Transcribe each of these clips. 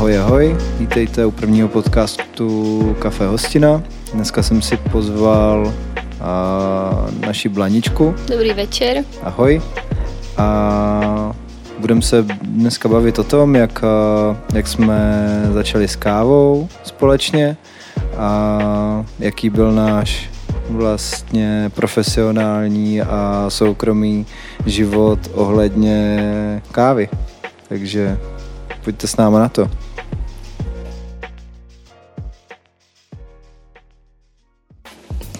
Ahoj, ahoj, vítejte u prvního podcastu Kafe Hostina. Dneska jsem si pozval a, naši Blaničku. Dobrý večer. Ahoj. A budeme se dneska bavit o tom, jak, jak jsme začali s kávou společně a jaký byl náš vlastně profesionální a soukromý život ohledně kávy. Takže pojďte s náma na to.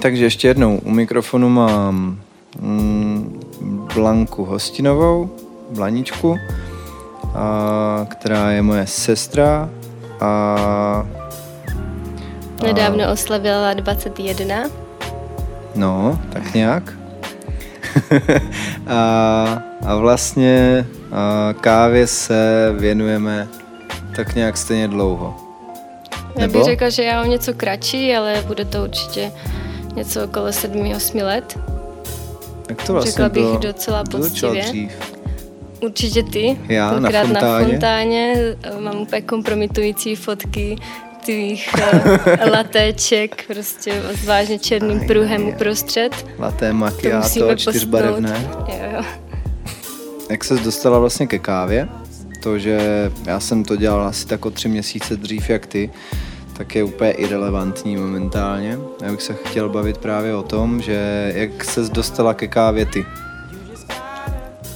Takže ještě jednou, u mikrofonu mám mm, Blanku Hostinovou, Blaničku, a, která je moje sestra a... Nedávno oslavila 21. No, tak nějak. a, a vlastně a kávě se věnujeme tak nějak stejně dlouho. Já bych řekla, že já o něco kratší, ale bude to určitě něco okolo 7-8 let. Tak to vlastně Řekla bych bylo, docela poctivě. dřív. Určitě ty. Já na fontáně. na fontáně. Mám úplně kompromitující fotky tvých uh, latéček, prostě s vážně černým Aj, pruhem aj, uprostřed. Laté To macchiato, čtyřbarevné. postnout. Jo, jo. Jak se dostala vlastně ke kávě? To, že já jsem to dělal asi tak o tři měsíce dřív jak ty, tak je úplně irrelevantní momentálně. Já bych se chtěl bavit právě o tom, že jak se dostala ke kávě ty.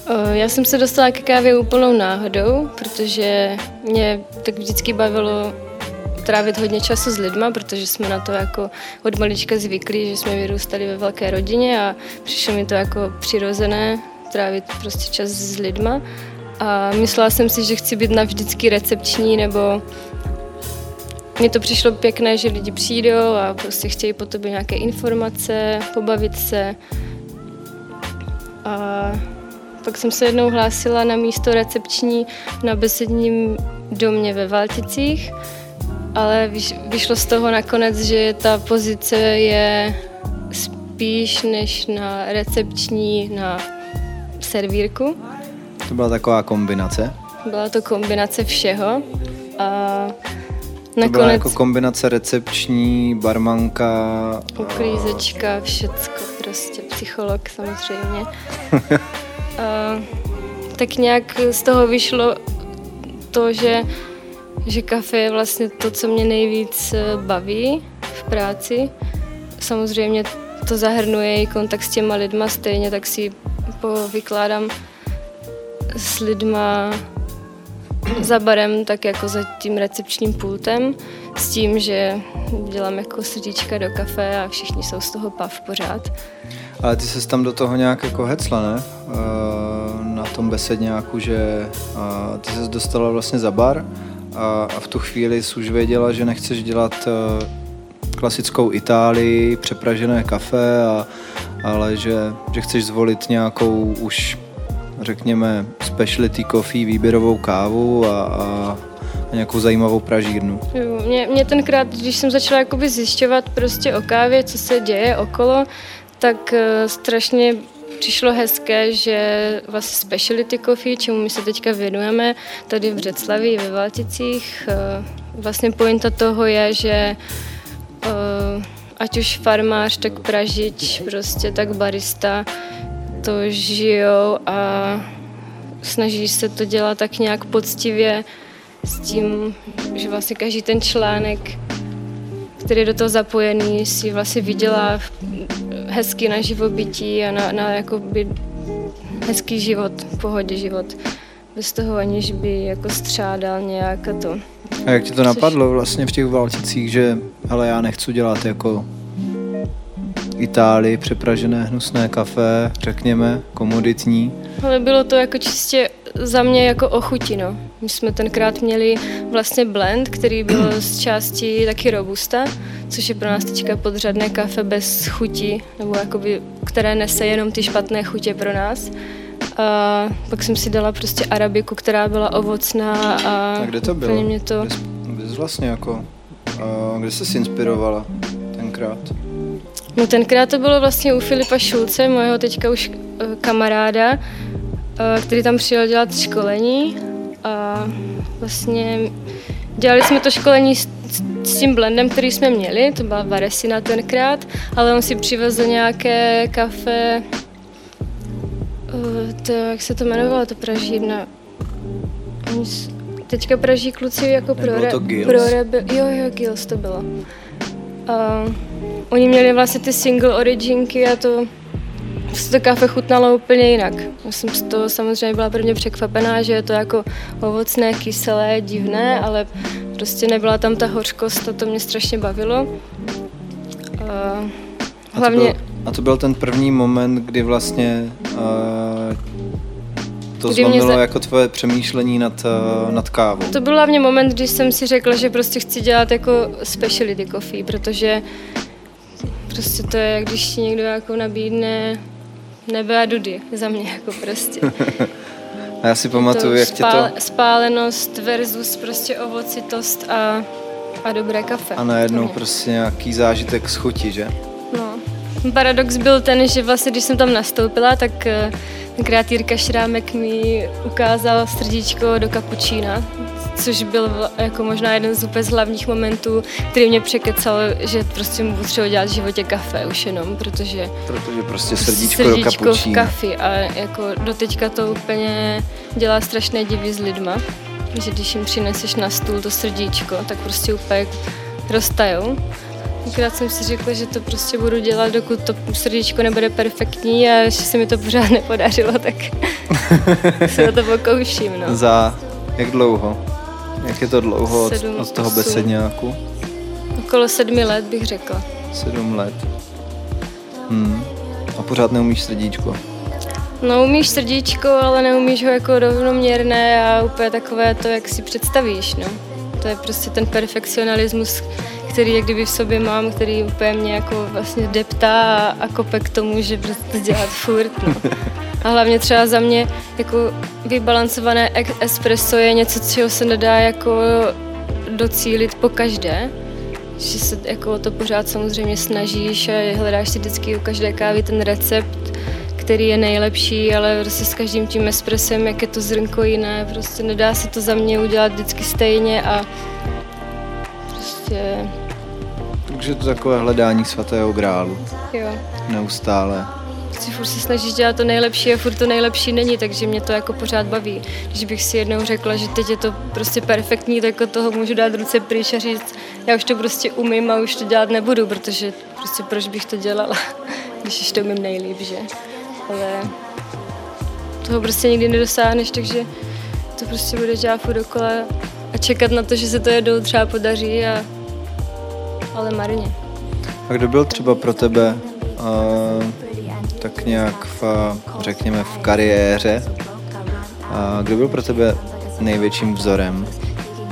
Eh, Já jsem se dostala ke kávě úplnou náhodou, protože mě tak vždycky bavilo trávit hodně času s lidma, protože jsme na to jako od malička zvyklí, že jsme vyrůstali ve velké rodině a přišlo mi to jako přirozené trávit prostě čas s lidma. A myslela jsem si, že chci být navždycky recepční, nebo mně to přišlo pěkné, že lidi přijdou a prostě chtějí po tobě nějaké informace, pobavit se. A pak jsem se jednou hlásila na místo recepční na besedním domě ve Valticích, ale vyš, vyšlo z toho nakonec, že ta pozice je spíš než na recepční na servírku. To byla taková kombinace. Byla to kombinace všeho a To byla nakonec jako kombinace recepční, barmanka. uklízečka, všecko, prostě psycholog samozřejmě. a, tak nějak z toho vyšlo to, že, že kafe je vlastně to, co mě nejvíc eh, baví v práci. Samozřejmě to zahrnuje i kontakt s těma lidma, stejně tak si vykládám s lidma za barem, tak jako za tím recepčním pultem, s tím, že dělám jako srdíčka do kafe a všichni jsou z toho pav pořád. Ale ty se tam do toho nějak jako hecla, ne? Eh, Na tom besedňáku, že eh, ty se dostala vlastně za bar a, a v tu chvíli jsi už věděla, že nechceš dělat eh, klasickou Itálii, přepražené kafe, a, ale že, že chceš zvolit nějakou už řekněme specialty coffee, výběrovou kávu a, a, nějakou zajímavou pražírnu. Mě, mě tenkrát, když jsem začala jakoby zjišťovat prostě o kávě, co se děje okolo, tak uh, strašně přišlo hezké, že vlastně specialty coffee, čemu my se teďka věnujeme, tady v Břeclavi, ve Valticích, uh, vlastně pointa toho je, že uh, ať už farmář, tak pražič, prostě tak barista, to žijou a snaží se to dělat tak nějak poctivě s tím, že vlastně každý ten článek, který je do toho zapojený, si vlastně vydělá hezky na živobytí a na, na jakoby hezký život, pohodě život. Bez toho aniž by jako střádal nějak a to. A jak ti to napadlo vlastně v těch Valticích, že hele, já nechci dělat jako Itálii, přepražené hnusné kafe, řekněme, komoditní. Ale bylo to jako čistě za mě jako o chuti, no. My jsme tenkrát měli vlastně blend, který byl z části taky robusta, což je pro nás teďka podřadné kafe bez chuti, nebo jakoby, které nese jenom ty špatné chutě pro nás. A pak jsem si dala prostě arabiku, která byla ovocná a, A kde to bylo? mě to... Kde, jsi- kde jsi vlastně jako, a kde jsi se inspirovala tenkrát? No tenkrát to bylo vlastně u Filipa Šulce, mojeho teďka už eh, kamaráda, eh, který tam přijel dělat školení a vlastně Dělali jsme to školení s, s tím blendem, který jsme měli, to byla Varesina tenkrát, ale on si přivezl nějaké kafe, uh, to, jak se to jmenovalo, to pražírna. Teďka praží kluci jako pro, re, pro rebe, jo, jo, Gills to bylo. Uh, oni měli vlastně ty single originky a to se to kafe chutnalo úplně jinak. Já jsem z toho samozřejmě byla prvně překvapená, že je to jako ovocné, kyselé, divné, ale prostě nebyla tam ta hořkost a to mě strašně bavilo. A A to hlavně, byl, a to byl ten první moment, kdy vlastně uh, to Kdy zlomilo za- jako tvoje přemýšlení nad, uh, nad kávou. to byl hlavně moment, kdy jsem si řekla, že prostě chci dělat jako speciality coffee, protože prostě to je, když ti někdo jako nabídne nebe a dudy za mě jako prostě. A já si pamatuju, to jak tě to... spál- Spálenost versus prostě ovocitost a, a dobré kafe. A najednou prostě nějaký zážitek z chuti, že? No. Paradox byl ten, že vlastně, když jsem tam nastoupila, tak eh, tenkrát Jirka Šrámek mi ukázal srdíčko do kapučína, což byl jako možná jeden z úplně z hlavních momentů, který mě překecal, že prostě mu potřebuji dělat v životě kafe už jenom, protože Protože prostě srdíčko, do srdíčko v kapučína. kafi a jako doteďka to úplně dělá strašné divy s lidma, že když jim přineseš na stůl to srdíčko, tak prostě úplně roztajou. Tenkrát jsem si řekla, že to prostě budu dělat, dokud to srdíčko nebude perfektní a že se mi to pořád nepodařilo, tak se o to pokouším. No. Za jak dlouho? Jak je to dlouho od, Sedm, od toho osm. besedňáku? Okolo sedmi let bych řekla. Sedm let. Hmm. A pořád neumíš srdíčko. No umíš srdíčko, ale neumíš ho jako rovnoměrné a úplně takové to, jak si představíš, no. To je prostě ten perfekcionalismus, který jak kdyby v sobě mám, který úplně mě jako vlastně deptá a, a kope k tomu, že prostě dělat furt, no. A hlavně třeba za mě jako vybalancované espresso je něco, čeho se nedá jako docílit po každé. Že se jako to pořád samozřejmě snažíš a hledáš si vždycky u každé kávy ten recept, který je nejlepší, ale prostě s každým tím espresem, jak je to zrnko jiné, prostě nedá se to za mě udělat vždycky stejně a prostě Takže to takové hledání svatého grálu. jo. Neustále. Prostě furt se snažíš dělat to nejlepší a furt to nejlepší není, takže mě to jako pořád baví. Když bych si jednou řekla, že teď je to prostě perfektní, tak od toho můžu dát ruce pryč a říct, já už to prostě umím a už to dělat nebudu, protože prostě proč bych to dělala, když už to umím nejlíp, že? Ale toho prostě nikdy nedosáhneš, takže to prostě bude dělat furt dokola a čekat na to, že se to jednou třeba podaří, a, ale marně. A kdo byl třeba pro tebe uh, tak nějak v, řekněme, v kariéře? A kdo byl pro tebe největším vzorem?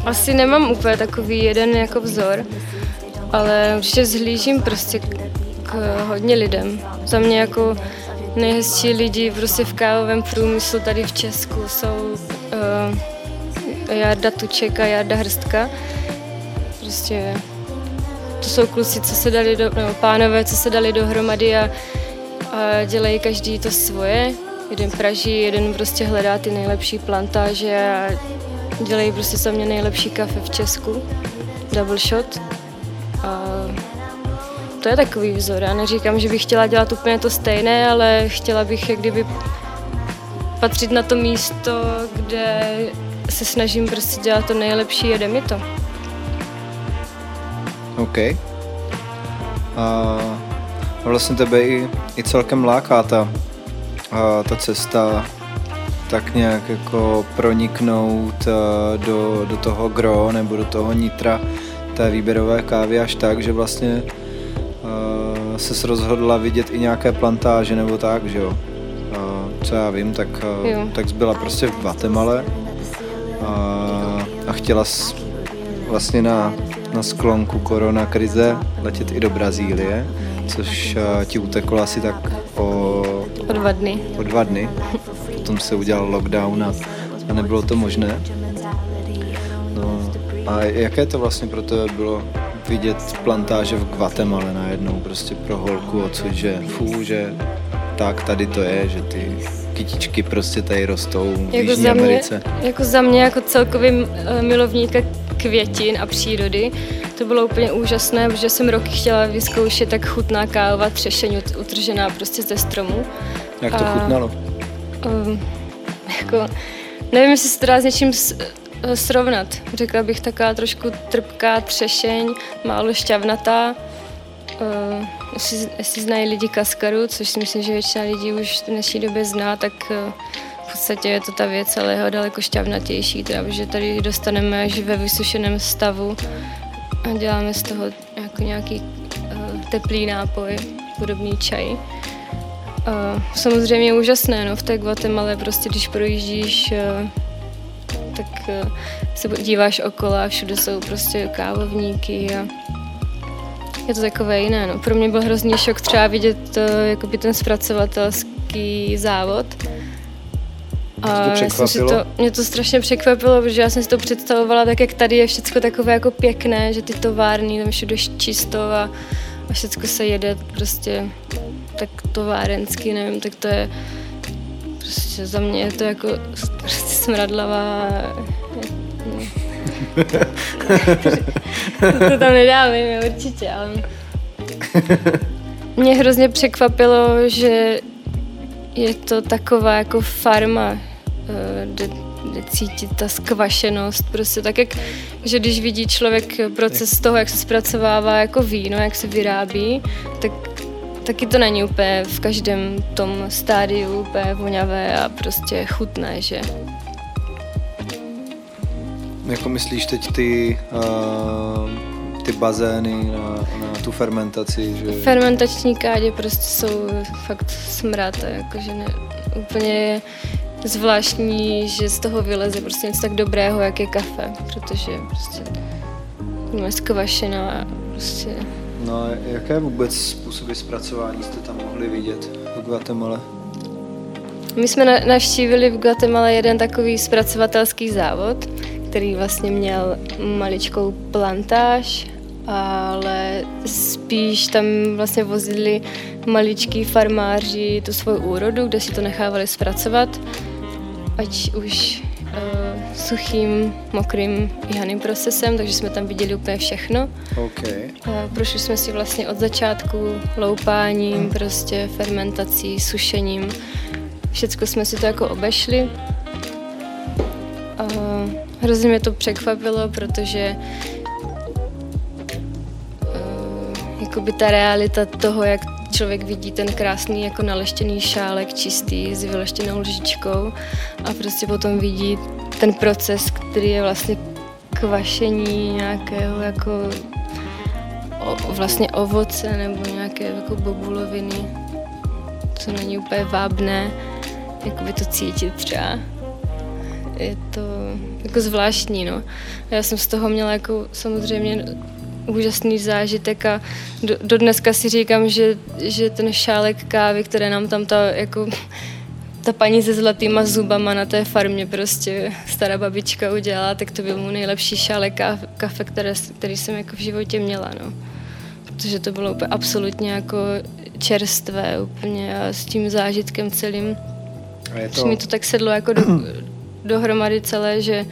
Asi nemám úplně takový jeden jako vzor, ale určitě zhlížím prostě k, k hodně lidem. Za mě jako nejhezčí lidi prostě v kávovém průmyslu tady v Česku jsou uh, Jarda Tuček a Jarda Hrstka. Prostě to jsou kluci, co se dali do, nebo pánové, co se dali dohromady a, a dělají každý to svoje. Jeden praží, jeden prostě hledá ty nejlepší plantáže a dělají prostě za mě nejlepší kafe v Česku. Double shot. To je takový vzor. Já neříkám, že bych chtěla dělat úplně to stejné, ale chtěla bych jak kdyby patřit na to místo, kde se snažím prostě dělat to nejlepší a jde mi to. OK. A vlastně tebe i, i celkem láká ta, a, ta cesta tak nějak jako proniknout do, do toho gro nebo do toho nitra té výběrové kávy až tak, že vlastně se rozhodla vidět i nějaké plantáže nebo tak, že jo. Uh, co já vím, tak, Jo. tak byla prostě v Guatemala a, a chtěla s, vlastně na, na sklonku korona krize letět i do Brazílie, což ti uteklo asi tak o, O dva dny. o dva dny. Potom se udělal lockdown a, a nebylo to možné. No, a jaké to vlastně pro tebe bylo vidět plantáže v Guatemala najednou prostě pro holku odsud, že fů, že tak tady to je, že ty kytičky prostě tady rostou v jako Jižní za mě, Americe. Jako za mě, jako celkový eh, milovníka květin a přírody, to bylo úplně úžasné, protože jsem roky chtěla vyzkoušet, jak chutná káva třešeň ut- utržená prostě ze stromu. Jak to a- chutnalo? Um, jako, nevím, jestli se to dá s něčím srovnat. Řekla bych taková trošku trpká třešeň, málo šťavnatá. Uh, jestli, znají lidi kaskaru, což si myslím, že většina lidí už v dnešní době zná, tak uh, v podstatě je to ta věc, ale jeho daleko šťavnatější, teda, že tady dostaneme až ve vysušeném stavu a děláme z toho jako nějaký uh, teplý nápoj, podobný čaj. Uh, samozřejmě je úžasné, no, v té Guatemala prostě, když projíždíš, uh, tak uh, se díváš okolo a všude jsou prostě kávovníky a je to takové jiné. No. Pro mě byl hrozný šok třeba vidět uh, jakoby ten zpracovatelský závod. to já jsem si to, mě to strašně překvapilo, protože já jsem si to představovala tak, jak tady je všechno takové jako pěkné, že ty továrny, tam všude čisto a, a všechno se jede prostě tak továrensky, nevím, tak to je prostě za mě je to jako prostě smradlavá no. to tam nedávejme určitě, ale mě hrozně překvapilo, že je to taková jako farma, eh, kde, kde cítit ta skvašenost, prostě tak, jak, že když vidí člověk proces toho, jak se zpracovává jako víno, jak se vyrábí, tak taky to není úplně v každém tom stádiu úplně voňavé a prostě chutné, že? Jako myslíš teď ty, uh, ty bazény na, na tu fermentaci, že Fermentační kádě prostě jsou fakt smrát, a jakože ne, úplně zvláštní, že z toho vyleze prostě něco tak dobrého, jak je kafe, protože prostě je skvašená a prostě No jaké vůbec způsoby zpracování jste tam mohli vidět v Guatemala? My jsme na- navštívili v Guatemala jeden takový zpracovatelský závod, který vlastně měl maličkou plantáž, ale spíš tam vlastně vozili maličký farmáři tu svou úrodu, kde si to nechávali zpracovat, ať už suchým, mokrým i haným procesem, takže jsme tam viděli úplně všechno. OK. A Prošli jsme si vlastně od začátku loupáním, prostě fermentací, sušením. Všecko jsme si to jako obešli. A hrozně mě to překvapilo, protože eh, jakoby ta realita toho, jak člověk vidí ten krásný jako naleštěný šálek čistý s vyleštěnou lžičkou a prostě potom vidí ten proces, který je vlastně kvašení nějakého jako o, vlastně ovoce nebo nějaké jako bobuloviny, co není úplně vábné, jako by to cítit třeba. Je to jako zvláštní, no. Já jsem z toho měla jako samozřejmě úžasný zážitek a do, do dneska si říkám, že, že ten šálek kávy, které nám tam ta jako ta paní se zlatýma zubama na té farmě prostě stará babička udělala, tak to byl mu nejlepší šálek ká- kafe, které, který jsem jako v životě měla, no. Protože to bylo úplně absolutně jako čerstvé úplně a s tím zážitkem celým. A je To... mi to tak sedlo jako do, dohromady celé, že,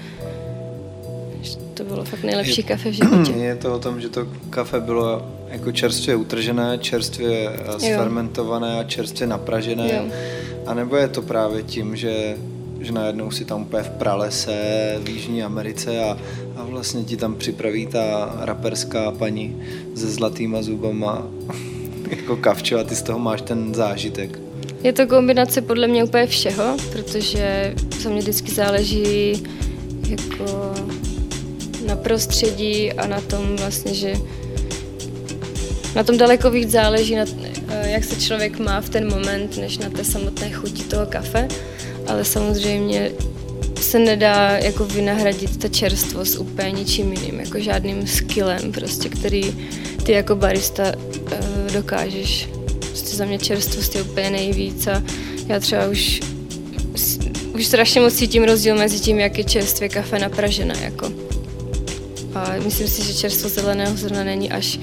že to bylo fakt nejlepší kafe v životě. je to o tom, že to kafe bylo jako čerstvě utržené, čerstvě eh, sfermentované a čerstvě napražené. Jo. A nebo je to právě tím, že, že najednou si tam úplně v pralese v Jižní Americe a, a vlastně ti tam připraví ta raperská paní se zlatýma zubama jako kavčo a ty z toho máš ten zážitek. Je to kombinace podle mě úplně všeho, protože za mě vždycky záleží jako na prostředí a na tom vlastně, že na tom daleko víc záleží, na, eh, jak se člověk má v ten moment, než na té samotné chuti toho kafe, ale samozřejmě se nedá jako vynahradit ta čerstvost úplně ničím jiným, jako žádným skillem, prostě, který ty jako barista uh, dokážeš. Prostě za mě čerstvost je úplně nejvíc a já třeba už, už strašně moc cítím rozdíl mezi tím, jak je čerstvě kafe napražené. Jako. A myslím si, že čerstvo zeleného zrna není až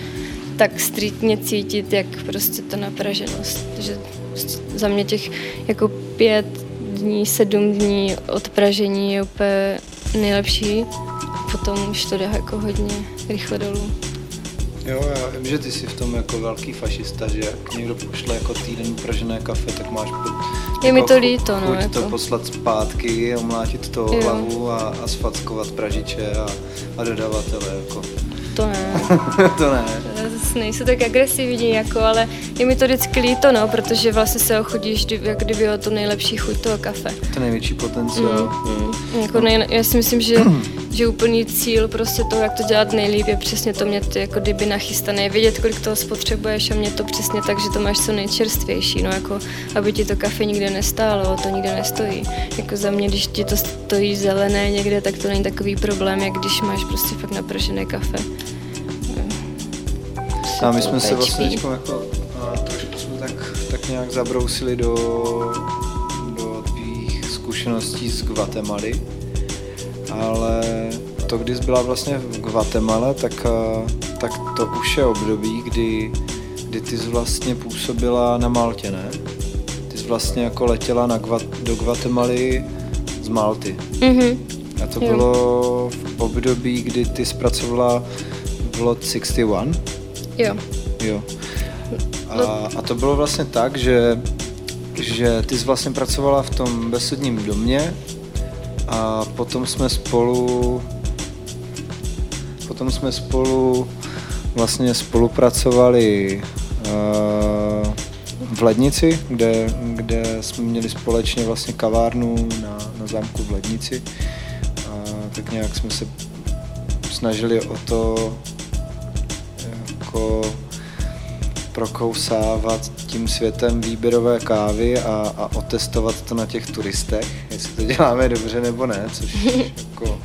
tak striktně cítit, jak prostě ta napraženost. Takže prostě za mě těch jako pět dní, sedm dní od pražení je úplně nejlepší. Potom už to jde jako hodně rychle dolů. Jo, já vím, že ty jsi v tom jako velký fašista, že jak někdo pošle jako týden pražené kafe, tak máš pod, Je mi to líto, no. Jako. to poslat zpátky, omlátit to hlavu a, a sfackovat pražiče a, a dodavatele, jako. To ne. to ne. Zase nejsou tak agresivní, jako, ale je mi to vždycky líto, no, protože vlastně se ochodíš jak kdyby o to nejlepší chuť toho kafe. To největší potenciál. Mm, mm. Jako nej, já si myslím, že, že úplný cíl prostě toho, jak to dělat nejlíp, je přesně to mít jako kdyby nachystané, vědět, kolik toho spotřebuješ a mě to přesně tak, že to máš co nejčerstvější, no jako, aby ti to kafe nikde nestálo, to nikde nestojí. Jako za mě, když ti to stojí zelené někde, tak to není takový problém, jak když máš prostě fakt napražené kafe. A my jsme se vlastně teďko jako, a trošku jsme tak, tak nějak zabrousili do, do tvých zkušeností z Guatemaly, ale to, když jsi byla vlastně v Guatemala, tak, a, tak to už je období, kdy, kdy ty jsi vlastně působila na Maltě, ne? Ty jsi vlastně jako letěla na, do Guatemaly z Malty. Mhm. A to Jo. bylo v období, kdy ty zpracovala v Lot 61. Jo. Jo. A, a to bylo vlastně tak, že, že ty jsi vlastně pracovala v tom besedním domě a potom jsme spolu potom jsme spolu vlastně spolupracovali uh, v Lednici, kde, kde jsme měli společně vlastně kavárnu na, na zámku v Lednici. A tak nějak jsme se snažili o to prokousávat tím světem výběrové kávy a, a otestovat to na těch turistech, jestli to děláme dobře nebo ne, což jako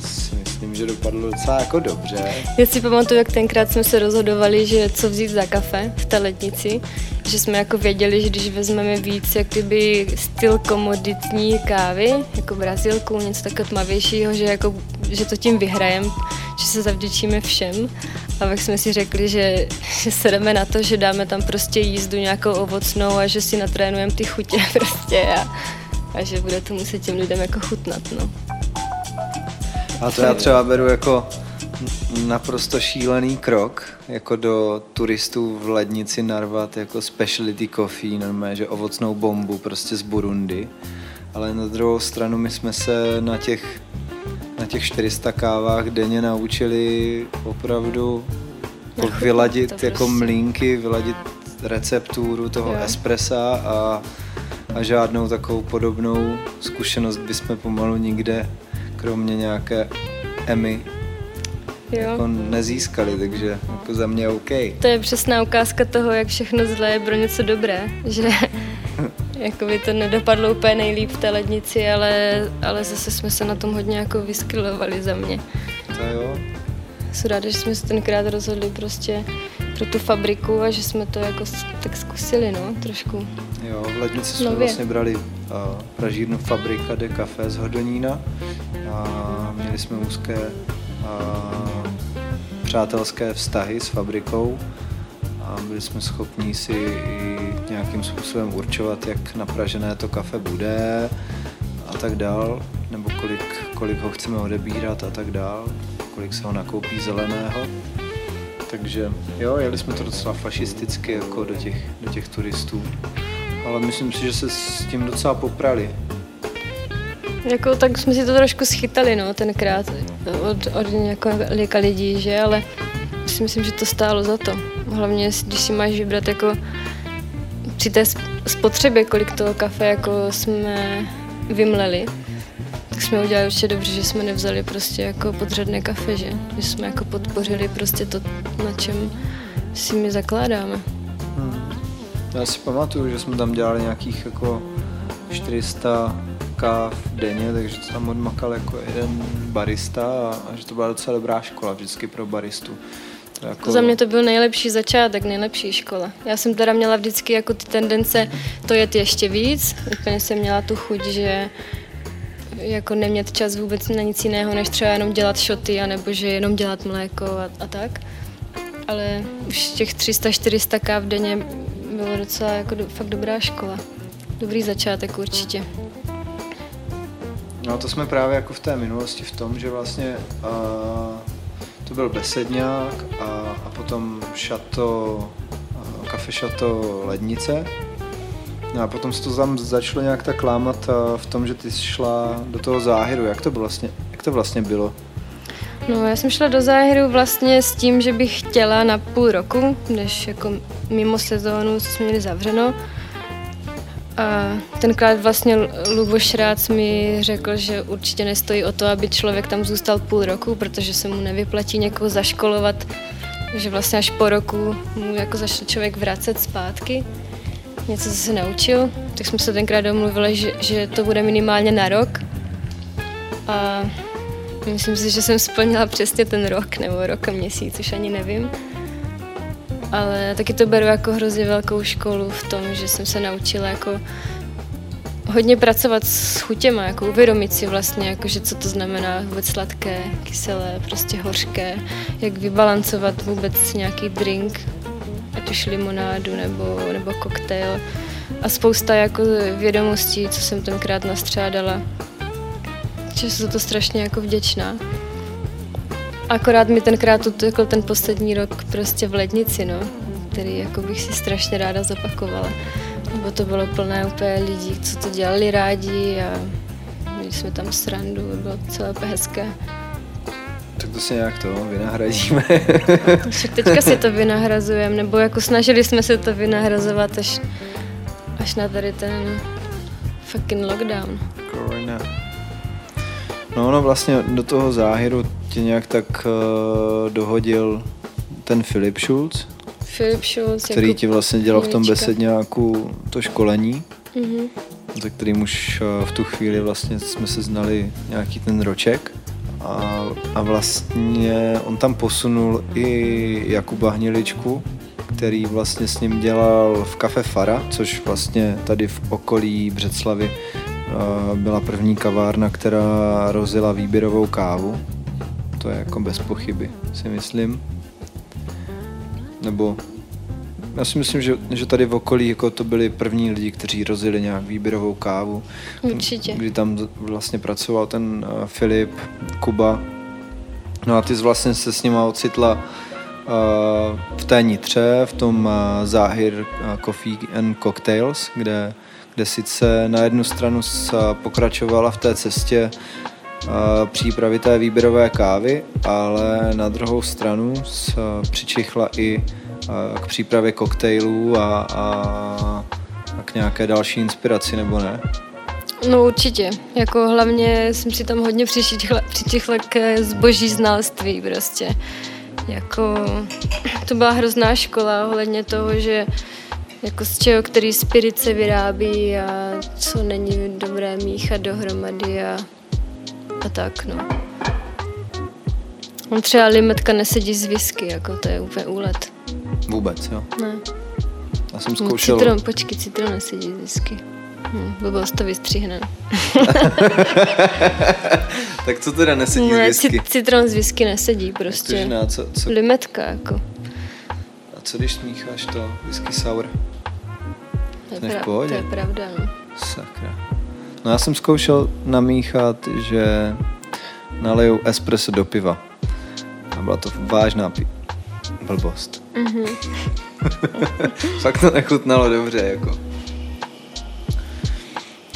si myslím, že dopadlo docela jako dobře. Já si pamatuju, jak tenkrát jsme se rozhodovali, že co vzít za kafe v té lednici, že jsme jako věděli, že když vezmeme víc jak kdyby styl komoditní kávy, jako brazilku, něco takového tmavějšího, že, jako, že to tím vyhrajem, že se zavděčíme všem. A pak jsme si řekli, že, že se jdeme na to, že dáme tam prostě jízdu nějakou ovocnou a že si natrénujeme ty chutě prostě a, a že bude to muset těm lidem jako chutnat, no. A to já třeba beru jako naprosto šílený krok, jako do turistů v lednici narvat jako speciality coffee, normálně, že ovocnou bombu prostě z Burundi. Ale na druhou stranu my jsme se na těch, těch 400 kávách denně naučili opravdu Nachutnat vyladit to jako prostě. mlínky, vyladit recepturu toho Jo. espressa a, a žádnou takovou podobnou zkušenost bychom pomalu nikde, kromě nějaké Emmy, Jo. jako nezískali, takže jako za mě OK. To je přesná ukázka toho, jak všechno zlé je pro něco dobré, že jako by to nedopadlo úplně nejlíp v té lednici, ale, ale zase jsme se na tom hodně jako vyskylovali za mě. To jo. Jsem ráda, že jsme se tenkrát rozhodli prostě pro tu fabriku a že jsme to jako tak zkusili, no, trošku. Jo, v lednici jsme Nově. vlastně brali uh, pražírnu Fabrika de Café z Hodonína a měli jsme úzké uh, přátelské vztahy s fabrikou a byli jsme schopni si nějakým způsobem určovat, jak napražené to kafe bude a tak dál, nebo kolik, kolik ho chceme odebírat a tak dál, kolik se ho nakoupí zeleného. Takže jo, jeli jsme to docela fašisticky jako do těch, do těch turistů. Ale myslím si, že se s tím docela poprali. Jako, tak jsme si to trošku schytali, no, tenkrát od, od několika lidí, že, ale si myslím, že to stálo za to. Hlavně, když si máš vybrat jako při té sp- spotřebě, kolik toho kafe jako jsme vymleli, tak jsme udělali určitě dobře, že jsme nevzali prostě jako podřadné kafe, že? Že jsme jako podpořili prostě to, na čem si my zakládáme. Hmm. Já si pamatuju, že jsme tam dělali nějakých jako 400 káv denně, takže to tam odmakal jako jeden barista a, a že to byla docela dobrá škola vždycky pro baristu. Jako... Za mě to byl nejlepší začátek, nejlepší škola. Já jsem teda měla vždycky jako ty tendence to jet ještě víc. Úplně jsem měla tu chuť, že jako nemět čas vůbec na nic jiného, než třeba jenom dělat šoty, anebo že jenom dělat mléko a, a tak. Ale už těch 300-400 káv denně bylo docela jako do, fakt dobrá škola. dobrý začátek určitě. No to jsme právě jako v té minulosti v tom, že vlastně uh, to byl besedňák a, a potom šato, uh, kafe šato lednice. No a potom se to tam začalo nějak tak lámat uh, v tom, že ty jsi šla do toho záhyru. Jak to vlastně, jak to vlastně bylo? No, já jsem šla do záhru vlastně s tím, že bych chtěla na půl roku, než jako mimo sezónu, co jsme měli zavřeno. A tenkrát vlastně Luboš Rác mi řekl, že určitě nestojí o to, aby člověk tam zůstal půl roku, protože se mu nevyplatí někoho zaškolovat, že vlastně až po roku mu jako zašel člověk vracet zpátky. Něco se naučil, tak jsme se tenkrát domluvili, že, že to bude minimálně na rok. A Myslím si, že jsem splnila přesně ten rok nebo rok a měsíc, už ani nevím. Ale taky to beru jako hrozně velkou školu v tom, že jsem se naučila jako hodně pracovat s chutěma, jako uvědomit si vlastně, jako, že co to znamená vůbec sladké, kyselé, prostě hořké, jak vybalancovat vůbec nějaký drink, ať už limonádu nebo, nebo koktejl. A spousta jako vědomostí, co jsem tenkrát nastřádala, že jsem za to strašně jako vděčná. Akorát mi tenkrát utekl ten poslední rok prostě v lednici, no, který jako bych si strašně ráda zopakovala. Nebo to bylo plné úplně lidí, co to dělali rádi a měli jsme tam srandu, bylo celé úplně hezké. Tak to si nějak to vynahradíme. Však teďka si to vynahrazujeme, nebo jako snažili jsme se to vynahrazovat až, až na tady ten fucking lockdown. Corona. No, no vlastně do toho záhyru tě nějak tak uh, dohodil ten Filip Schulz, Filip Schulz, který jako ti vlastně dělal v tom besedňáku to školení, mm-hmm. za kterým už uh, v tu chvíli vlastně jsme se znali nějaký ten roček. A, a vlastně on tam posunul i Jakuba Hniličku, který vlastně s ním dělal v kafe Fara, což vlastně tady v okolí Břeclavy byla první kavárna, která rozjela výběrovou kávu. To je jako bez pochyby, si myslím. Nebo já si myslím, že, že tady v okolí jako to byli první lidi, kteří rozjeli nějak výběrovou kávu. Určitě. Kdy tam vlastně pracoval ten uh, Filip, Kuba. No a ty jsi vlastně se s nima ocitla uh, v té nitře, v tom uh, Záhir uh, Coffee and Cocktails, kde kde sice na jednu stranu pokračovala v té cestě přípravy té výběrové kávy, ale na druhou stranu přičichla i k přípravě koktejlů a, a, a k nějaké další inspiraci, nebo ne? No určitě. Jako hlavně jsem si tam hodně přičichla, přičichla k zboží znalství prostě. Jako, to byla hrozná škola ohledně toho, že jako z čeho který spirit se vyrábí a co není dobré míchat dohromady a, a tak, no. On třeba limetka nesedí z whisky, jako to je úplně úlet. Vůbec, jo? Ne. Já jsem zkoušel... Citron, počkej, citron nesedí z whisky. Hm, blbost to vystřihne. tak co teda nesedí ne, z whisky? Citron z whisky nesedí prostě. Na co, co? Limetka, jako. A co když smícháš to whisky sour? To je, pra- to je pravda, no. Sakra. No já jsem zkoušel namíchat, že naleju espresso do piva. A byla to vážná pi- blbost. Mm-hmm. Fakt to nechutnalo dobře, jako.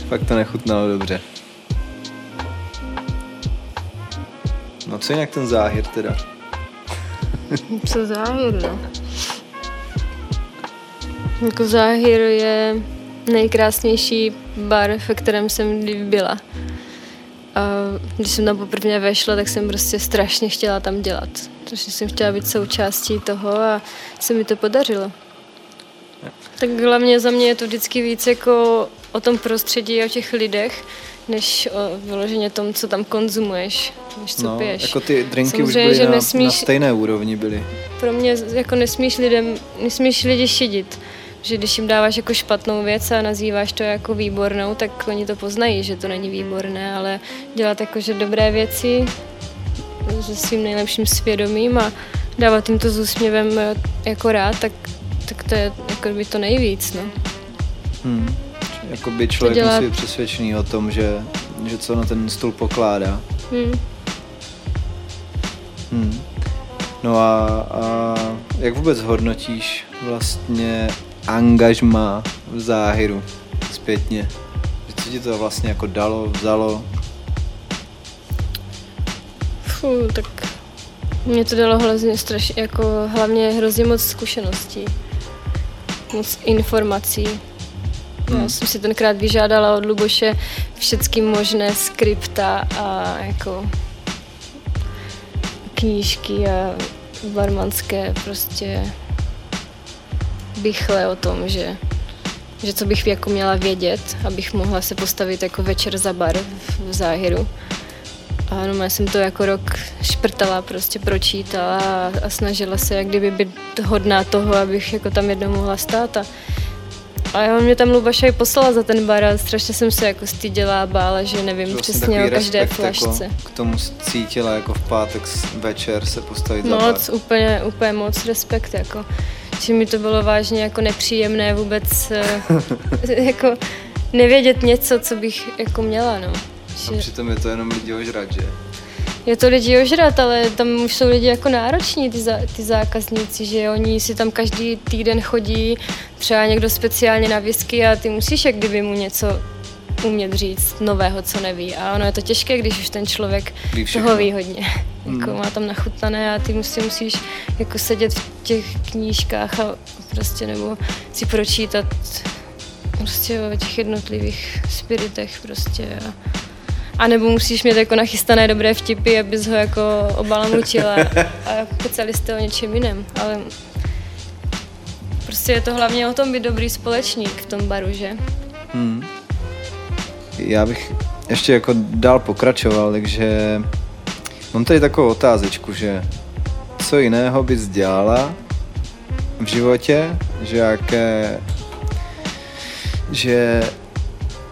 Fakt to nechutnalo dobře. No co jinak ten záhyr teda? co záhyr, no? Jako Záhir je nejkrásnější bar, ve kterém jsem kdy byla. A když jsem tam poprvé vešla, tak jsem prostě strašně chtěla tam dělat. Takže jsem chtěla být součástí toho a se mi to podařilo. Tak hlavně za mě je to vždycky víc jako o tom prostředí a o těch lidech, než o vyloženě tom, co tam konzumuješ, než co no, piješ. Jako ty drinky Samozřejmě, už byly na, nesmíš, na stejné úrovni byly. Pro mě jako nesmíš lidem, nesmíš lidi šidit že když jim dáváš jako špatnou věc a nazýváš to jako výbornou, tak oni to poznají, že to není výborné, ale dělat jakože dobré věci se svým nejlepším svědomím a dávat jim to s úsměvem jako rád, tak, tak to je jako by to nejvíc, no. Hmm. jakoby člověk dělá... musí být přesvědčený o tom, že, že co na ten stůl pokládá. Hmm. Hmm. No a, a jak vůbec hodnotíš vlastně angažma v záhyru zpětně? Co ti to vlastně jako dalo, vzalo? Fů, tak mě to dalo hrozně strašně, jako hlavně hrozně moc zkušeností, moc informací. Hmm. Já jsem si tenkrát vyžádala od Luboše všechny možné skripta a jako knížky a barmanské prostě bychle o tom, že, že co bych jako měla vědět, abych mohla se postavit jako večer za bar v záhiru. A no, já jsem to jako rok šprtala, prostě pročítala a, a snažila se jak kdyby být hodná toho, abych jako tam jednou mohla stát. A, a on mě tam Lubaša poslala za ten bar a strašně jsem se jako styděla a bála, že nevím že vlastně přesně o každé flašce. Jako k tomu cítila jako v pátek večer se postavit moc, za bar. úplně, úplně moc respekt jako. Že mi to bylo vážně jako nepříjemné vůbec eh, jako nevědět něco, co bych jako měla, no. Že... A přitom je to jenom lidi ožrat, že? Je to lidi ožrat, ale tam už jsou lidi jako nároční, ty, za, ty zákazníci, že oni si tam každý týden chodí, třeba někdo speciálně na whisky a ty musíš jak kdyby mu něco umět říct nového, co neví. A ono je to těžké, když už ten člověk toho ví hodně. Jako má tam nachutnané a ty musí, musíš jako sedět v těch knížkách a prostě nebo si pročítat prostě o těch jednotlivých spiritech prostě. A, a nebo musíš mít jako nachystané dobré vtipy, abys ho jako obalamutila a jako kecali jste o něčem jiném. Ale prostě je to hlavně o tom být dobrý společník v tom baru, že? Hmm. Já bych ještě jako dál pokračoval, takže mám tady takovou otázečku, že co jiného bys dělala v životě, že jaké, že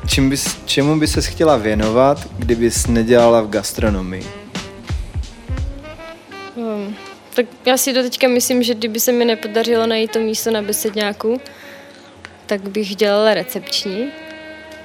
čím bys, čemu by ses chtěla věnovat, kdybys nedělala v gastronomii? Hmm. Tak já si do teďka myslím, že kdyby se mi nepodařilo najít to místo na besedňáku, tak bych dělala recepční.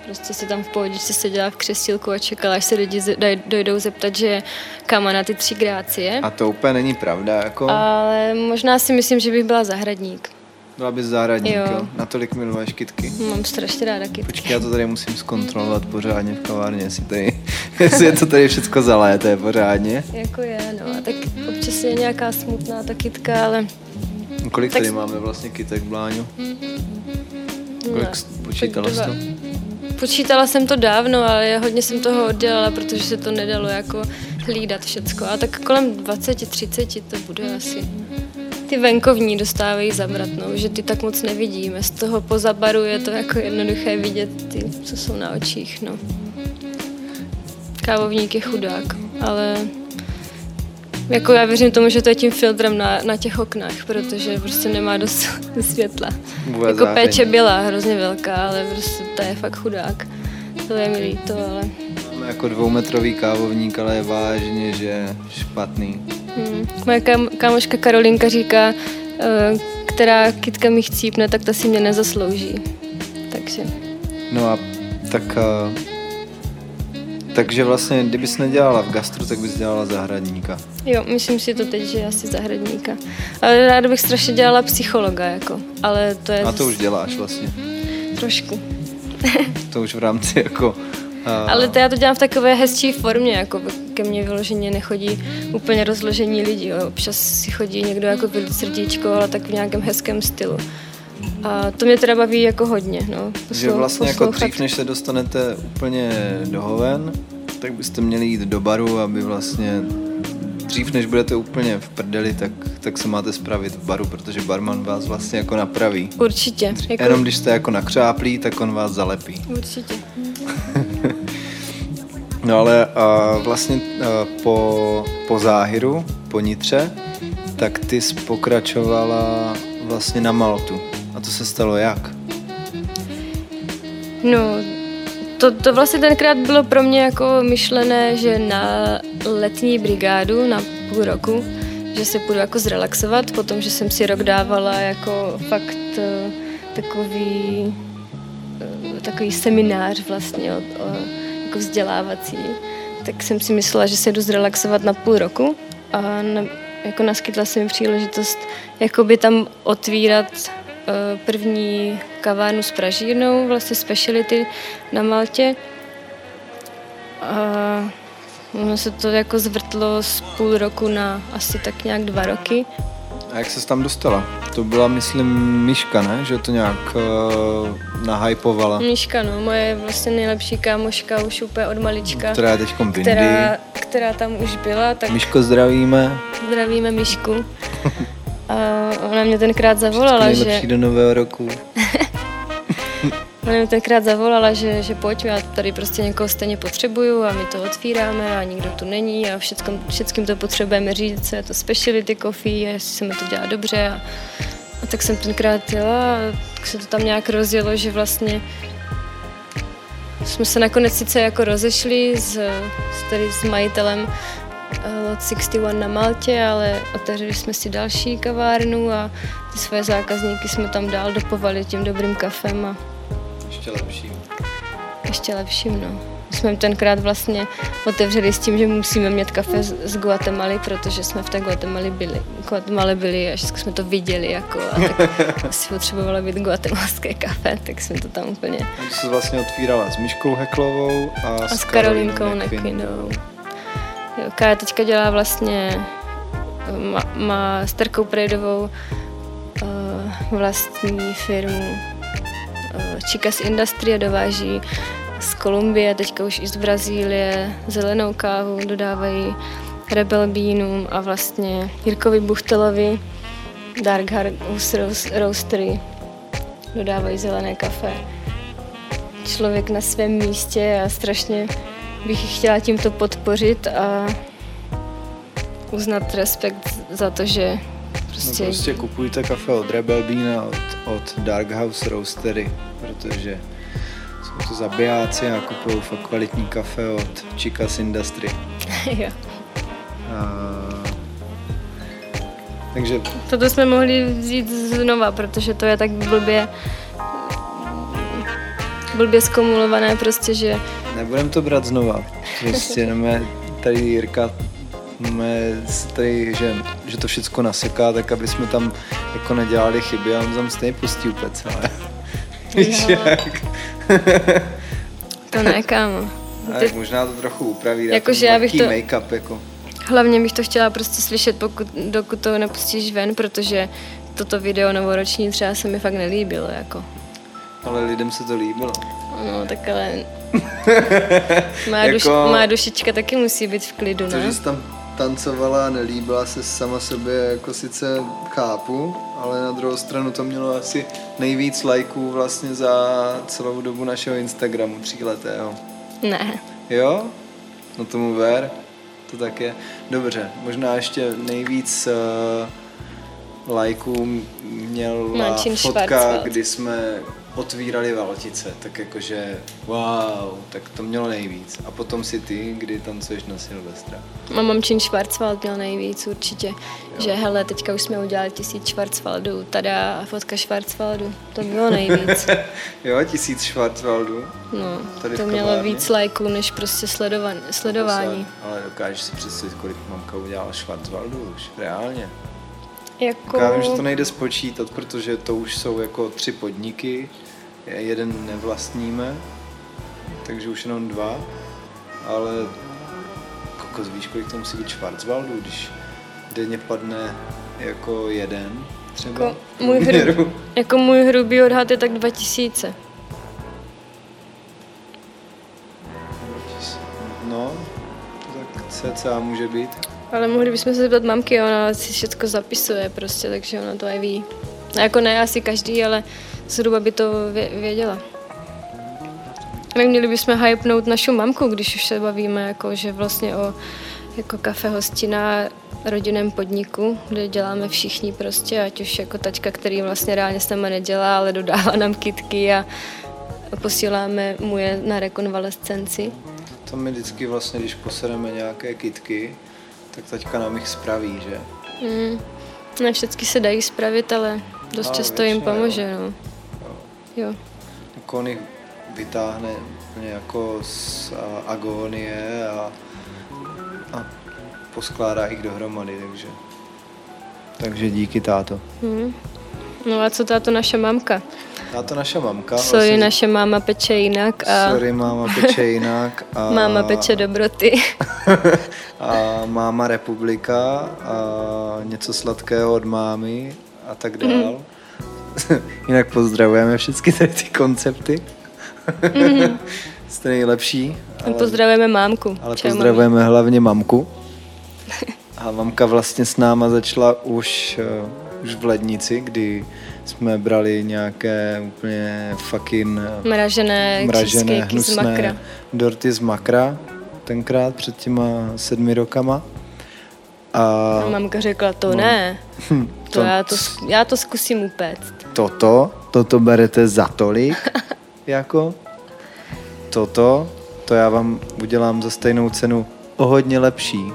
Prostě si tam v pohodičce seděla v křesílku a čekala, až se lidi dojdou zeptat, že kam na ty tři grácie. A to úplně není pravda, jako? Ale možná si myslím, že bych byla zahradník. Byla bys zahradník, jo. jo. Natolik miluješ kytky. Mám strašně ráda kytky. Počkej, já to tady musím zkontrolovat pořádně v kavárně, jestli, tady, jestli je to tady všechno zalété pořádně. Jako je, no a tak občas je nějaká smutná ta kytka, ale... Kolik tak... tady máme vlastně kytek, Bláňu? Kolik no, počítala jsi to? Počítala jsem to dávno, ale hodně jsem toho oddělala, protože se to nedalo jako hlídat všecko. A tak kolem 20-30 to bude asi ty venkovní dostávají zabrat, no, že ty tak moc nevidíme. Z toho pozabaru je to jako jednoduché vidět ty, co jsou na očích, no. Kávovník je chudák, ale jako já věřím tomu, že to je tím filtrem na, na těch oknách, protože prostě nemá dost světla. Vůbec jako záření. péče byla hrozně velká, ale prostě to je fakt chudák. To je mi líto, ale... Máme jako dvoumetrový kávovník, ale je vážně, že špatný. Hmm. Moje kam, kámoška Karolinka říká, uh, která kytka mi chcípne, tak ta si mě nezaslouží. Takže. No a tak uh, takže vlastně, kdybys nedělala v gastru, tak bys dělala zahradníka. Jo, myslím si to teď, že asi zahradníka. Ale ráda bych strašně dělala psychologa, jako. Ale to je... A to už děláš vlastně. Trošku. to už v rámci jako ale to já to dělám v takové hezčí formě, jako ke mně vyloženě nechodí úplně rozložení lidí. Jo. Občas si chodí někdo jako srdíčko, ale tak v nějakém hezkém stylu. A to mě teda baví jako hodně. No. Poslou, že vlastně jako poslouchat. jako dřív, než se dostanete úplně do hoven, tak byste měli jít do baru, aby vlastně dřív, než budete úplně v prdeli, tak, tak se máte spravit v baru, protože barman vás vlastně jako napraví. Určitě. Jako... Jenom když jste jako nakřáplí, tak on vás zalepí. Určitě. no ale uh, vlastně uh, po, po záhyru, po Nitře, tak ty jsi pokračovala vlastně na Maltu. To se stalo jak? No, to, to vlastně tenkrát bylo pro mě jako myšlené, že na letní brigádu na půl roku, že se půjdu jako zrelaxovat, potom, že jsem si rok dávala jako fakt uh, takový takový seminář vlastně o, o, jako vzdělávací, tak jsem si myslela, že se jdu zrelaxovat na půl roku a na, jako naskytla se mi příležitost jakoby tam otvírat první kavárnu s pražírnou, vlastně speciality na Maltě. A ono se to jako zvrtlo z půl roku na asi tak nějak dva roky. A jak se tam dostala? To byla, myslím, Miška, ne? Že to nějak uh, nahypovala. Miška, no, moje vlastně nejlepší kámoška už úplně od malička. Která je teď v která, která tam už byla. Tak Miško, zdravíme. Zdravíme Mišku. A ona mě tenkrát zavolala, že... do nového roku. ona mě tenkrát zavolala, že, že pojď, já tady prostě někoho stejně potřebuju a my to otvíráme a nikdo tu není a všetkým, všetkým to potřebujeme říct, co je to speciality coffee, jestli se mi to dělá dobře. A, a tak jsem tenkrát jela a tak se to tam nějak rozjelo, že vlastně jsme se nakonec sice jako rozešli s, s, tady s majitelem Lot 61 na Maltě, ale otevřeli jsme si další kavárnu a ty svoje zákazníky jsme tam dál dopovali tím dobrým kafem. A ještě lepším. Ještě lepším, no. My jsme tenkrát vlastně otevřeli s tím, že musíme mít kafe z, z Guatemaly, protože jsme v té Guatemala byli, Guatemala byli a všechno jsme to viděli jako a tak si potřebovalo být guatemalské kafe, tak jsme to tam úplně... To se vlastně otvírala s Myškou Heklovou a, a s, s Karolínkou Nekvinou. Kája teďka dělá vlastně, má, má s Terkou Prejdovou uh, vlastní firmu uh, Chicas Industry a dováží z Kolumbie, teďka už i z Brazílie, zelenou kávu dodávají Rebel Beanům a vlastně Jirkovi Buchtelovi Dark House Roastery dodávají zelené kafe. Člověk na svém místě a strašně bych chtěla tímto podpořit a uznat respekt za to, že prostě... No prostě kupujte kafe od Rebel Bean a od, od Dark House Roastery, protože jsou to zabijáci a kupují fakt kvalitní kafe od Chicas Industry. jo. A... Takže... Toto jsme mohli vzít znova, protože to je tak blbě blbě skumulované prostě, že... Nebudem to brát znova. Prostě máme tady Jirka máme tady, že, že to všechno naseká, tak aby jsme tam jako nedělali chyby a on tam stejně pustí úplně celé. Víš jak? to ne, kámo. Ty... možná to trochu upraví, jako, že já bych to... make-up, jako. Hlavně bych to chtěla prostě slyšet, pokud, dokud to nepustíš ven, protože toto video novoroční třeba se mi fakt nelíbilo, jako. Ale lidem se to líbilo. No, tak ale... má, jako, duš, má dušička taky musí být v klidu, ne? To, že jsi tam tancovala a nelíbila se sama sobě, jako sice chápu, ale na druhou stranu to mělo asi nejvíc lajků vlastně za celou dobu našeho Instagramu tříletého. Ne. Jo? No tomu ver. To tak je. Dobře, možná ještě nejvíc uh, lajků měla fotka, kdy jsme otvírali Valtice, tak jakože wow, tak to mělo nejvíc. A potom si ty, kdy tancuješ na Silvestra. A Mamčin Schwarzwald měl nejvíc určitě, jo. že hele, teďka už jsme udělali tisíc Schwarzwaldů, tada fotka Schwarzwaldu, to bylo nejvíc. jo, tisíc Schwarzwaldů. No, Tady to mělo víc lajků, než prostě sledovan, sledování. Ale dokážeš si představit, kolik mamka udělala Schwarzwaldů už, reálně. Jako... Já vím, že to nejde spočítat, protože to už jsou jako tři podniky, jeden nevlastníme, takže už jenom dva, ale kokos, víš, kolik to musí být Schwarzwaldů, když denně padne jako jeden třeba? Jako můj, hru, jako můj hrubý odhad je tak 2000. No, tak cca může být. Ale mohli bychom se zeptat mamky, ona si všechno zapisuje prostě, takže ona to aj ví. Jako ne asi každý, ale zhruba by to věděla. Neměli bychom hypnout našu mamku, když už se bavíme, jako, že vlastně o jako kafe hostina rodinném podniku, kde děláme všichni prostě, ať už jako taťka, který vlastně reálně s náma nedělá, ale dodává nám kitky a posíláme mu je na rekonvalescenci. To my vždycky vlastně, když posereme nějaké kitky, tak taťka nám jich spraví, že? Mm. Ne všechny se dají spravit, ale dost no, často jim pomůže, no. Jo. Jako on jich vytáhne jako z a, agonie a, a poskládá jich dohromady, takže takže díky táto. Hmm. No a co táto naše mamka? Táto naše mamka. Sorry, vlastně, naše máma peče jinak. A... Sorry, máma peče jinak. A... máma peče dobroty. a máma republika a něco sladkého od mámy a tak dál. Mm. Jinak pozdravujeme všechny tady ty koncepty. mm. Jste nejlepší. Ale... Pozdravujeme mámku. Ale Čau, pozdravujeme mami. hlavně mamku. A mamka vlastně s náma začala už, uh, už v lednici, kdy jsme brali nějaké úplně fucking eh, mražené, mražené hnusné z makra. dorty z makra tenkrát před těma sedmi rokama. A, a mamka řekla, to no, ne, hm, to, to já, to, já to zkusím upéct. Toto, toto berete za tolik, jako toto, to já vám udělám za stejnou cenu o hodně lepší.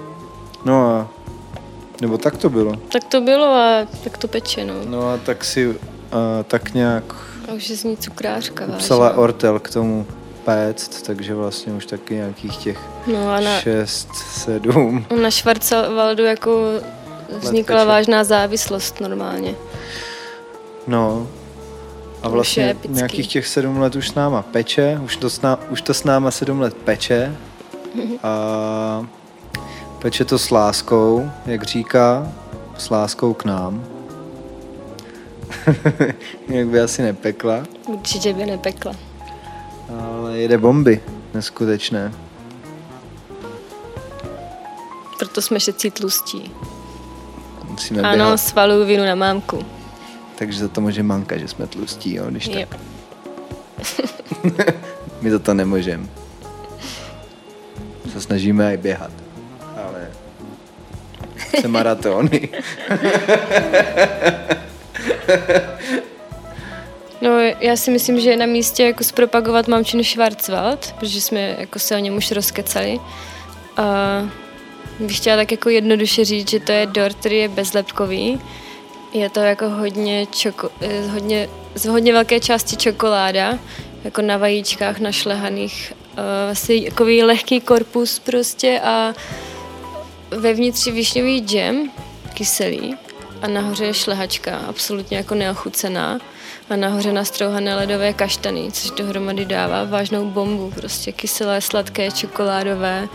No a nebo tak to bylo. Tak to bylo a tak to peče, no. No a tak si uh, tak nějak... A už je z ní cukrářka, Psala vážná. Ortel k tomu péct, takže vlastně už taky nějakých těch no a na, šest, sedm. Na Schwarzwaldu jako vznikla vážná závislost normálně. No, a vlastně nějakých těch sedm let už s náma peče, už to s, ná, už to s náma sedm let peče a Peče to s láskou, jak říká, s láskou k nám. Jak by asi nepekla. Určitě by nepekla. Ale jede bomby, neskutečné. Proto jsme všetci tlustí. Musíme ano, běhat. svaluju vinu na mámku. Takže za to může manka, že jsme tlustí, jo, když tak. My za to nemůžeme. Se snažíme i běhat se maratony. No, já si myslím, že je na místě jako zpropagovat mamčinu Schwarzwald, protože jsme jako se o něm už rozkecali. A bych chtěla tak jako jednoduše říct, že to je dort, který je bezlepkový. Je to jako hodně, čoko, eh, hodně, z hodně velké části čokoláda, jako na vajíčkách našlehaných. Uh, asi takový lehký korpus prostě a Vevnitř je višňový džem, kyselý, a nahoře je šlehačka, absolutně jako neochucená. A nahoře nastrouhané ledové kaštany, což dohromady dává vážnou bombu. Prostě kyselé, sladké, čokoládové,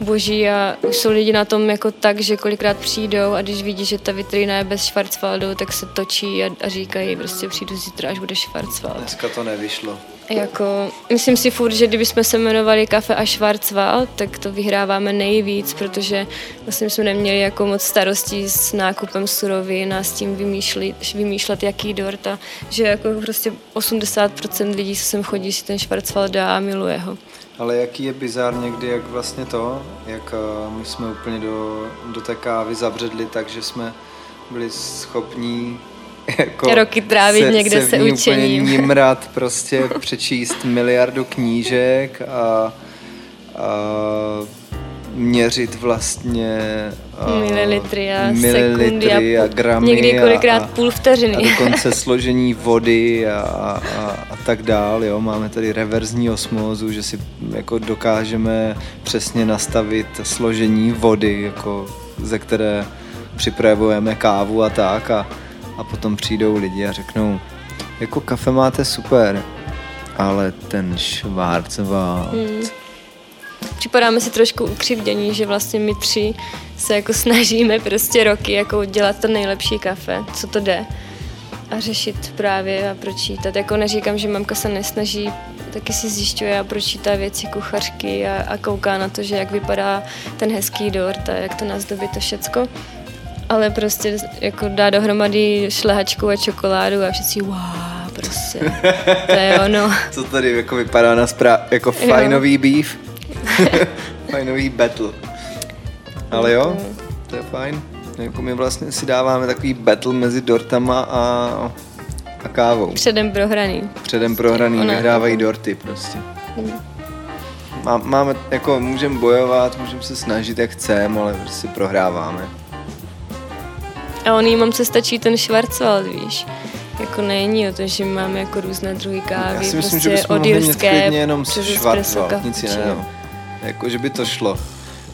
boží a už jsou lidi na tom jako tak, že kolikrát přijdou a když vidí, že ta vitrina je bez Schwarzwaldu, tak se točí a, a říkají, prostě přijdu zítra, až bude Schwarzwald. Dneska to nevyšlo. Jako, myslím si furt, že kdybychom se jmenovali Kafe a Schwarzwald, tak to vyhráváme nejvíc, protože vlastně jsme neměli jako moc starostí s nákupem surovin a s tím vymýšlet, vymýšlet jaký dort a že jako prostě 80% lidí, co sem chodí, si ten Schwarzwald dá a miluje ho. Ale jaký je bizár někdy, jak vlastně to, jak eh, my jsme úplně do, do té kávy zabředli, takže jsme byli schopní jako roky trávit se, někde se, se učením. nimrat, prostě přečíst miliardu knížek a, a měřit vlastně mililitry a mililitry sekundy a, a gramy někdy kolikrát a, půl vteřiny. A dokonce složení vody a, a, a tak dál. Jo. Máme tady reverzní osmózu, že si jako dokážeme přesně nastavit složení vody, jako, ze které připravujeme kávu a tak. A, a potom přijdou lidi a řeknou, jako kafe máte super, ale ten Schwarzwald... Hmm. Připadáme si trošku ukřivdění, že vlastně my tři se jako snažíme prostě roky jako dělat to nejlepší kafe, co to jde a řešit právě a pročítat. Jako neříkám, že mamka se nesnaží, taky si zjišťuje a pročítá věci kuchařky a, a kouká na to, že jak vypadá ten hezký dort a jak to nazdobí to všecko ale prostě jako dá dohromady šlehačku a čokoládu a všichni wow, prostě, to je ono. Co tady jako vypadá na spra- jako fajnový beef, fajnový battle. Ale jo, to je fajn. Jako my vlastně si dáváme takový battle mezi dortama a, a kávou. Předem prohraný. Předem prohraný, Ona. vyhrávají dorty prostě. Má, máme, jako můžeme bojovat, můžeme se snažit jak chceme, ale prostě prohráváme. A on jí mám se stačí ten Schwarzwald, víš. jako není o to, že máme jako různé druhy kávy. Já si myslím, prostě že bychom mohli mít klidně jenom espresso, nic jiného. Jako, že by to šlo.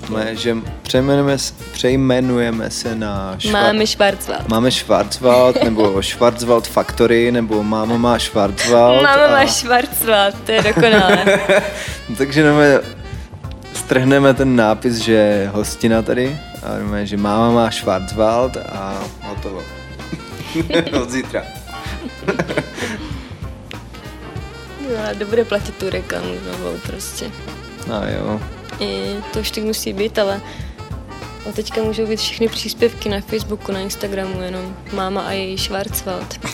Mé, že přejmenujeme, přejmenujeme se na Schwar- Máme Schwarzwald. Máme Schwarzwald, nebo Schwarzwald Factory, nebo máma má Schwarzwald. Máma a- má Schwarzwald, to je dokonalé. Takže nové, strhneme ten nápis, že hostina tady a nové, že máma má Schwarzwald a hotovo. Od zítra. no, a bude platit tu reklamu novou prostě. No jo. I to už tak musí být, ale od teďka můžou být všechny příspěvky na Facebooku, na Instagramu, jenom máma a její Schwarzwald.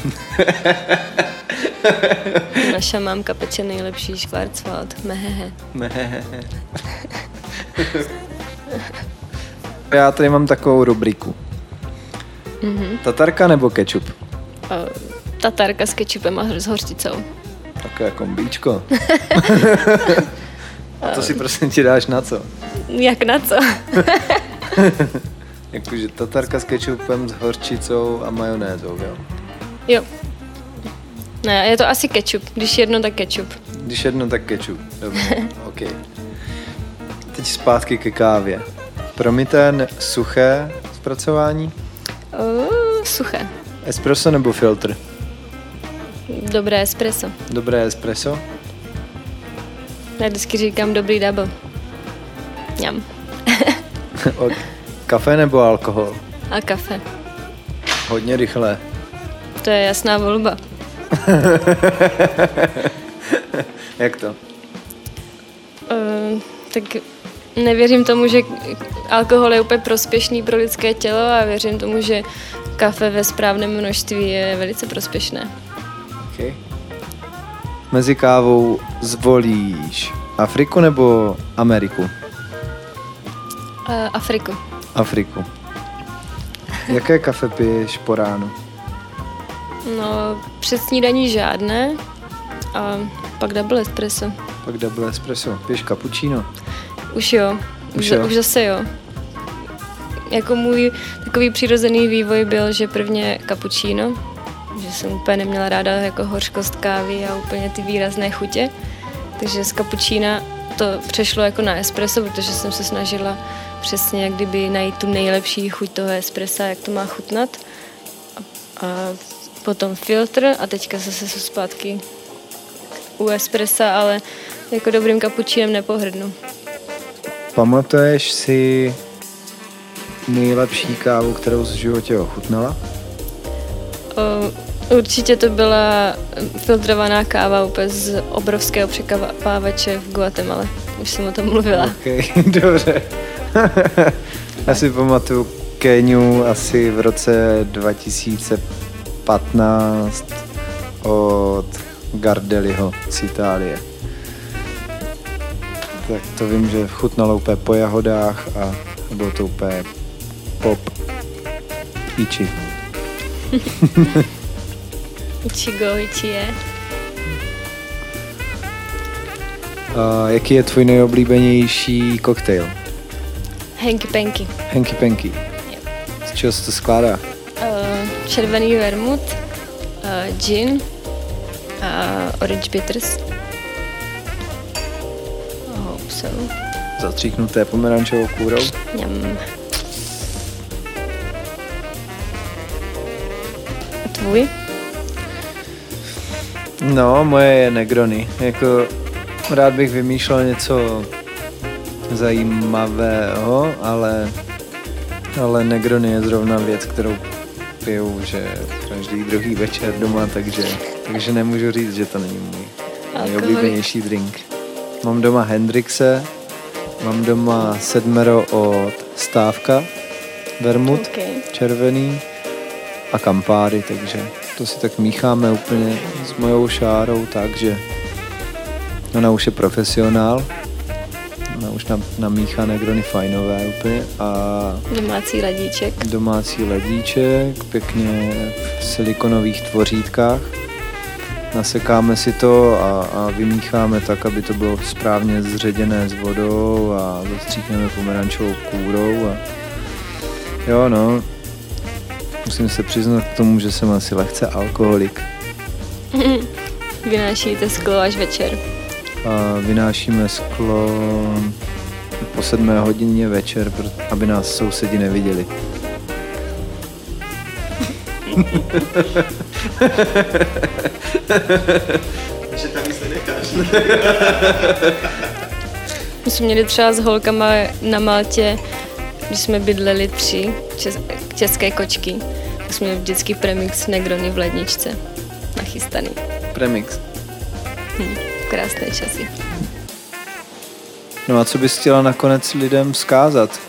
Naša mámka peče nejlepší Schwarzwald. Mehehe. Já tady mám takovou rubriku. Mhm. Tatarka nebo kečup? A Tatarka s kečupem a s hořticou. Takové kombíčko. a to si prosím ti dáš na co? Jak na co? Jakože tatarka s kečupem, s horčicou a majonézou, jo? jo. Ne, je to asi kečup. Když jedno, tak kečup. Když jedno, tak kečup. Dobře, OK. Teď zpátky ke kávě. Promité ne- suché zpracování? Uh, suché. Espresso nebo filtr? Dobré espresso. Dobré espresso? Já vždycky říkám dobrý double. Od kafe nebo alkohol? A kafe. Hodně rychlé. To je jasná volba. Jak to? Uh, tak nevěřím tomu, že alkohol je úplně prospěšný pro lidské tělo a věřím tomu, že kafe ve správném množství je velice prospěšné. Okay. Mezi kávou zvolíš Afriku nebo Ameriku? Uh, Afriku. Afriku. Jaké kafe piješ po ránu? No, před snídaní žádné a pak double espresso. Pak double espresso. Piješ cappuccino? Už jo. Už Už, jo. už zase jo. Jako můj takový přirozený vývoj byl, že prvně cappuccino, že jsem úplně neměla ráda jako hořkost kávy a úplně ty výrazné chutě. Takže z cappuccina to přešlo jako na espresso, protože jsem se snažila přesně jak kdyby najít tu nejlepší chuť toho espressa, jak to má chutnat. A, a potom filtr a teďka zase jsou zpátky u espressa, ale jako dobrým kapučínem nepohrdnu. Pamatuješ si nejlepší kávu, kterou jsi v životě ochutnala? O, určitě to byla filtrovaná káva úplně z obrovského překapávače v Guatemala. Už jsem o tom mluvila. Ok, dobře. Já si pamatuju Keniu asi v roce 2015 od Gardeliho z Itálie. Tak to vím, že chutnalo úplně po jahodách a bylo to úplně pop. Ichi. Ichigo, Ichie. A jaký je tvůj nejoblíbenější koktejl? Hanky Panky. Hanky Panky. Jo. Z čeho se to skládá? Uh, červený vermut, uh, gin a orange bitters. So. Zatříknuté pomerančovou kůrou? Mňam. A tvůj? No, moje je Negrony. Jako rád bych vymýšlel něco zajímavého, ale, ale Negrony je zrovna věc, kterou piju, že každý druhý večer doma, takže, takže nemůžu říct, že to není můj nejoblíbenější drink. Mám doma Hendrixe, mám doma sedmero od Stávka, Vermut, Okay. červený a kampáry, takže to si tak mícháme úplně s mojou šárou, takže ona už je profesionál, ona už nam, namíchá negrony fajnové úplně a Domácí ladíček. domácí ledíček, pěkně v silikonových tvořítkách. Nasekáme si to a, a vymícháme tak, aby to bylo správně zředěné s vodou a zastříkneme pomerančovou kůrou a jo no, Musím se přiznat k tomu, že jsem asi lehce alkoholik. Vynášíte sklo až večer. A vynášíme sklo po sedmé hodině večer, aby nás sousedi neviděli. Že tam nic nenecháš. My jsme měli třeba s holkama na Maltě, když jsme bydleli tři čes- české kočky, tak jsme měli vždycky premix Negrony v ledničce nachystaný. Premix. Hm, krásné časy. No a co bys chtěla nakonec lidem vzkázat?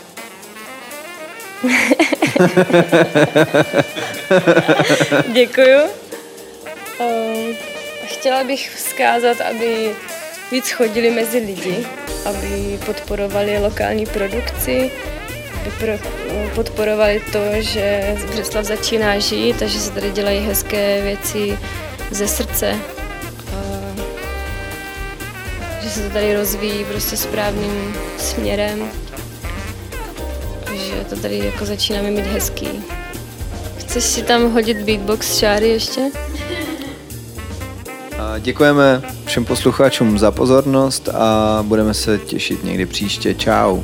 Děkuju. Ehm, Chtěla bych vzkázat, aby víc chodili mezi lidi, aby podporovali lokální produkci, aby pro, podporovali to, že Břeslav začíná žít a že se tady dělají hezké věci ze srdce. A že se to tady rozvíjí prostě správným směrem. Že to tady jako začínáme mít hezký. Chceš si tam hodit beatbox šáry ještě? A děkujeme všem posluchačům za pozornost a budeme se těšit někdy příště. Čau.